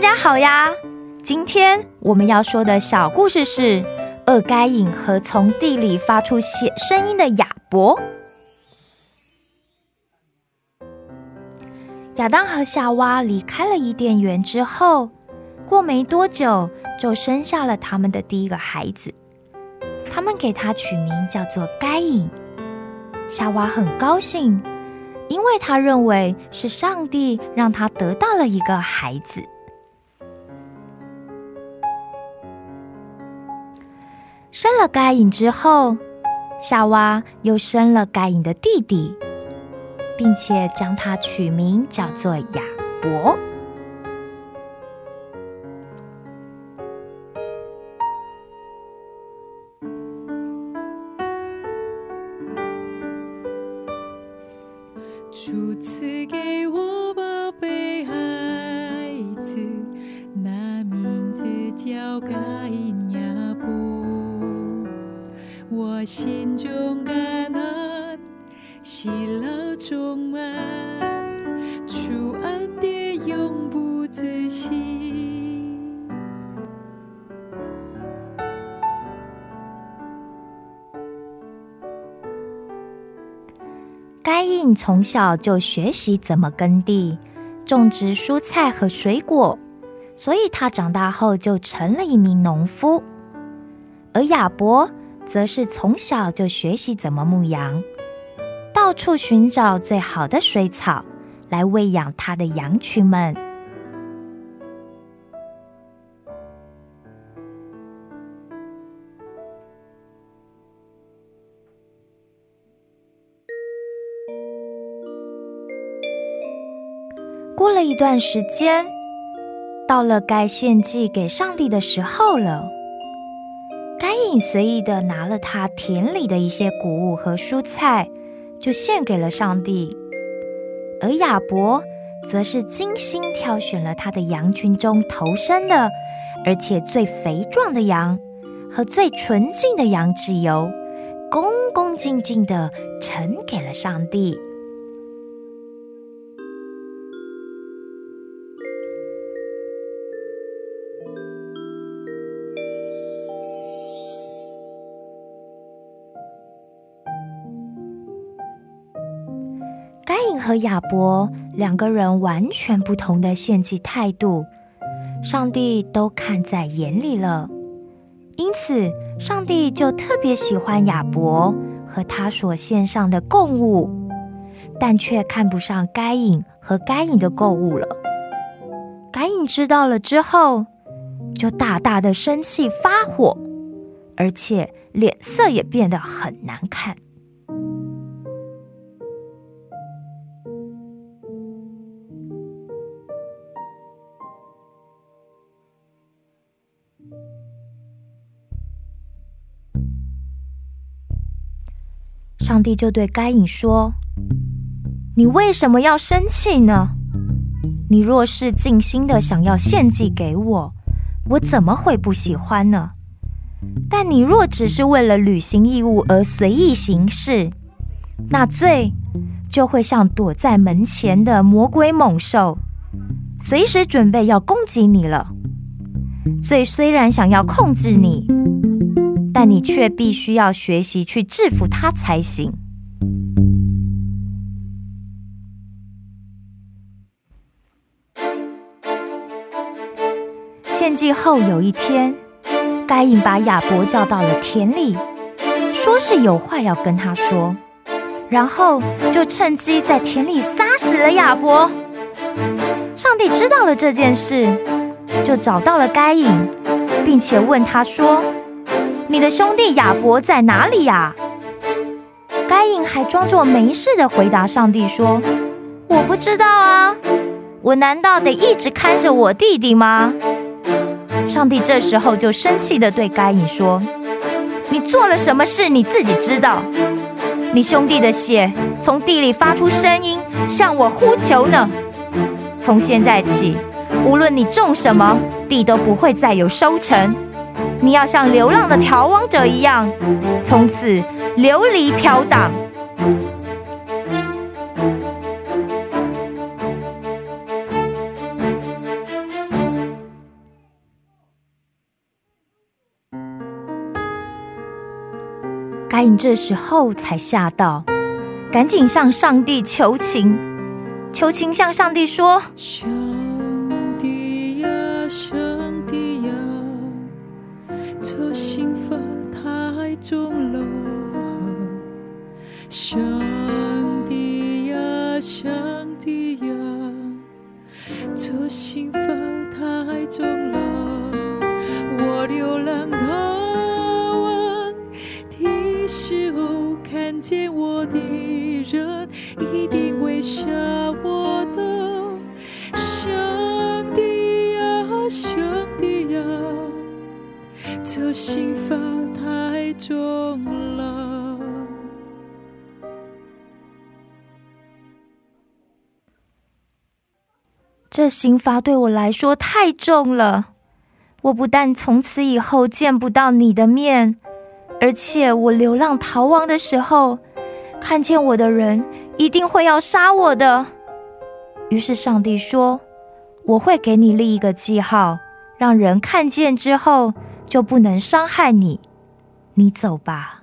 大家好呀！今天我们要说的小故事是恶该隐和从地里发出血声音的亚伯。亚当和夏娃离开了伊甸园之后，过没多久就生下了他们的第一个孩子，他们给他取名叫做该隐。夏娃很高兴，因为他认为是上帝让他得到了一个孩子。生了该隐之后，夏娃又生了该隐的弟弟，并且将他取名叫做亚伯。叫该隐。我心中感恩，喜乐充满，主恩典永不止息。该隐从小就学习怎么耕地、种植蔬菜和水果，所以他长大后就成了一名农夫。而亚伯则是从小就学习怎么牧羊，到处寻找最好的水草来喂养他的羊群们。过了一段时间，到了该献祭给上帝的时候了。该隐随意的拿了他田里的一些谷物和蔬菜，就献给了上帝。而亚伯则是精心挑选了他的羊群中头生的，而且最肥壮的羊和最纯净的羊脂油，恭恭敬敬的呈给了上帝。和亚伯两个人完全不同的献祭态度，上帝都看在眼里了。因此，上帝就特别喜欢亚伯和他所献上的供物，但却看不上该隐和该隐的供物了。该隐知道了之后，就大大的生气发火，而且脸色也变得很难看。上帝就对该隐说：“你为什么要生气呢？你若是尽心的想要献祭给我，我怎么会不喜欢呢？但你若只是为了履行义务而随意行事，那罪就会像躲在门前的魔鬼猛兽，随时准备要攻击你了。所以虽然想要控制你。”但你却必须要学习去制服他才行。献祭后有一天，该隐把亚伯叫到了田里，说是有话要跟他说，然后就趁机在田里杀死了亚伯。上帝知道了这件事，就找到了该隐，并且问他说。你的兄弟亚伯在哪里呀？该隐还装作没事的回答上帝说：“我不知道啊，我难道得一直看着我弟弟吗？”上帝这时候就生气的对该隐说：“你做了什么事？你自己知道。你兄弟的血从地里发出声音，向我呼求呢。从现在起，无论你种什么，地都不会再有收成。你要像流浪的逃亡者一样，从此流离飘荡。”该隐这时候才吓到，赶紧向上帝求情，求情向上帝说：“这刑罚太重了。上帝呀，上帝呀，这刑罚太重了。我流浪到。”时候看见我的人，一定会杀我的。上帝呀，上帝呀，这刑罚太重了。这刑罚对我来说太重了，我不但从此以后见不到你的面。而且我流浪逃亡的时候，看见我的人一定会要杀我的。于是上帝说：“我会给你立一个记号，让人看见之后就不能伤害你。你走吧。”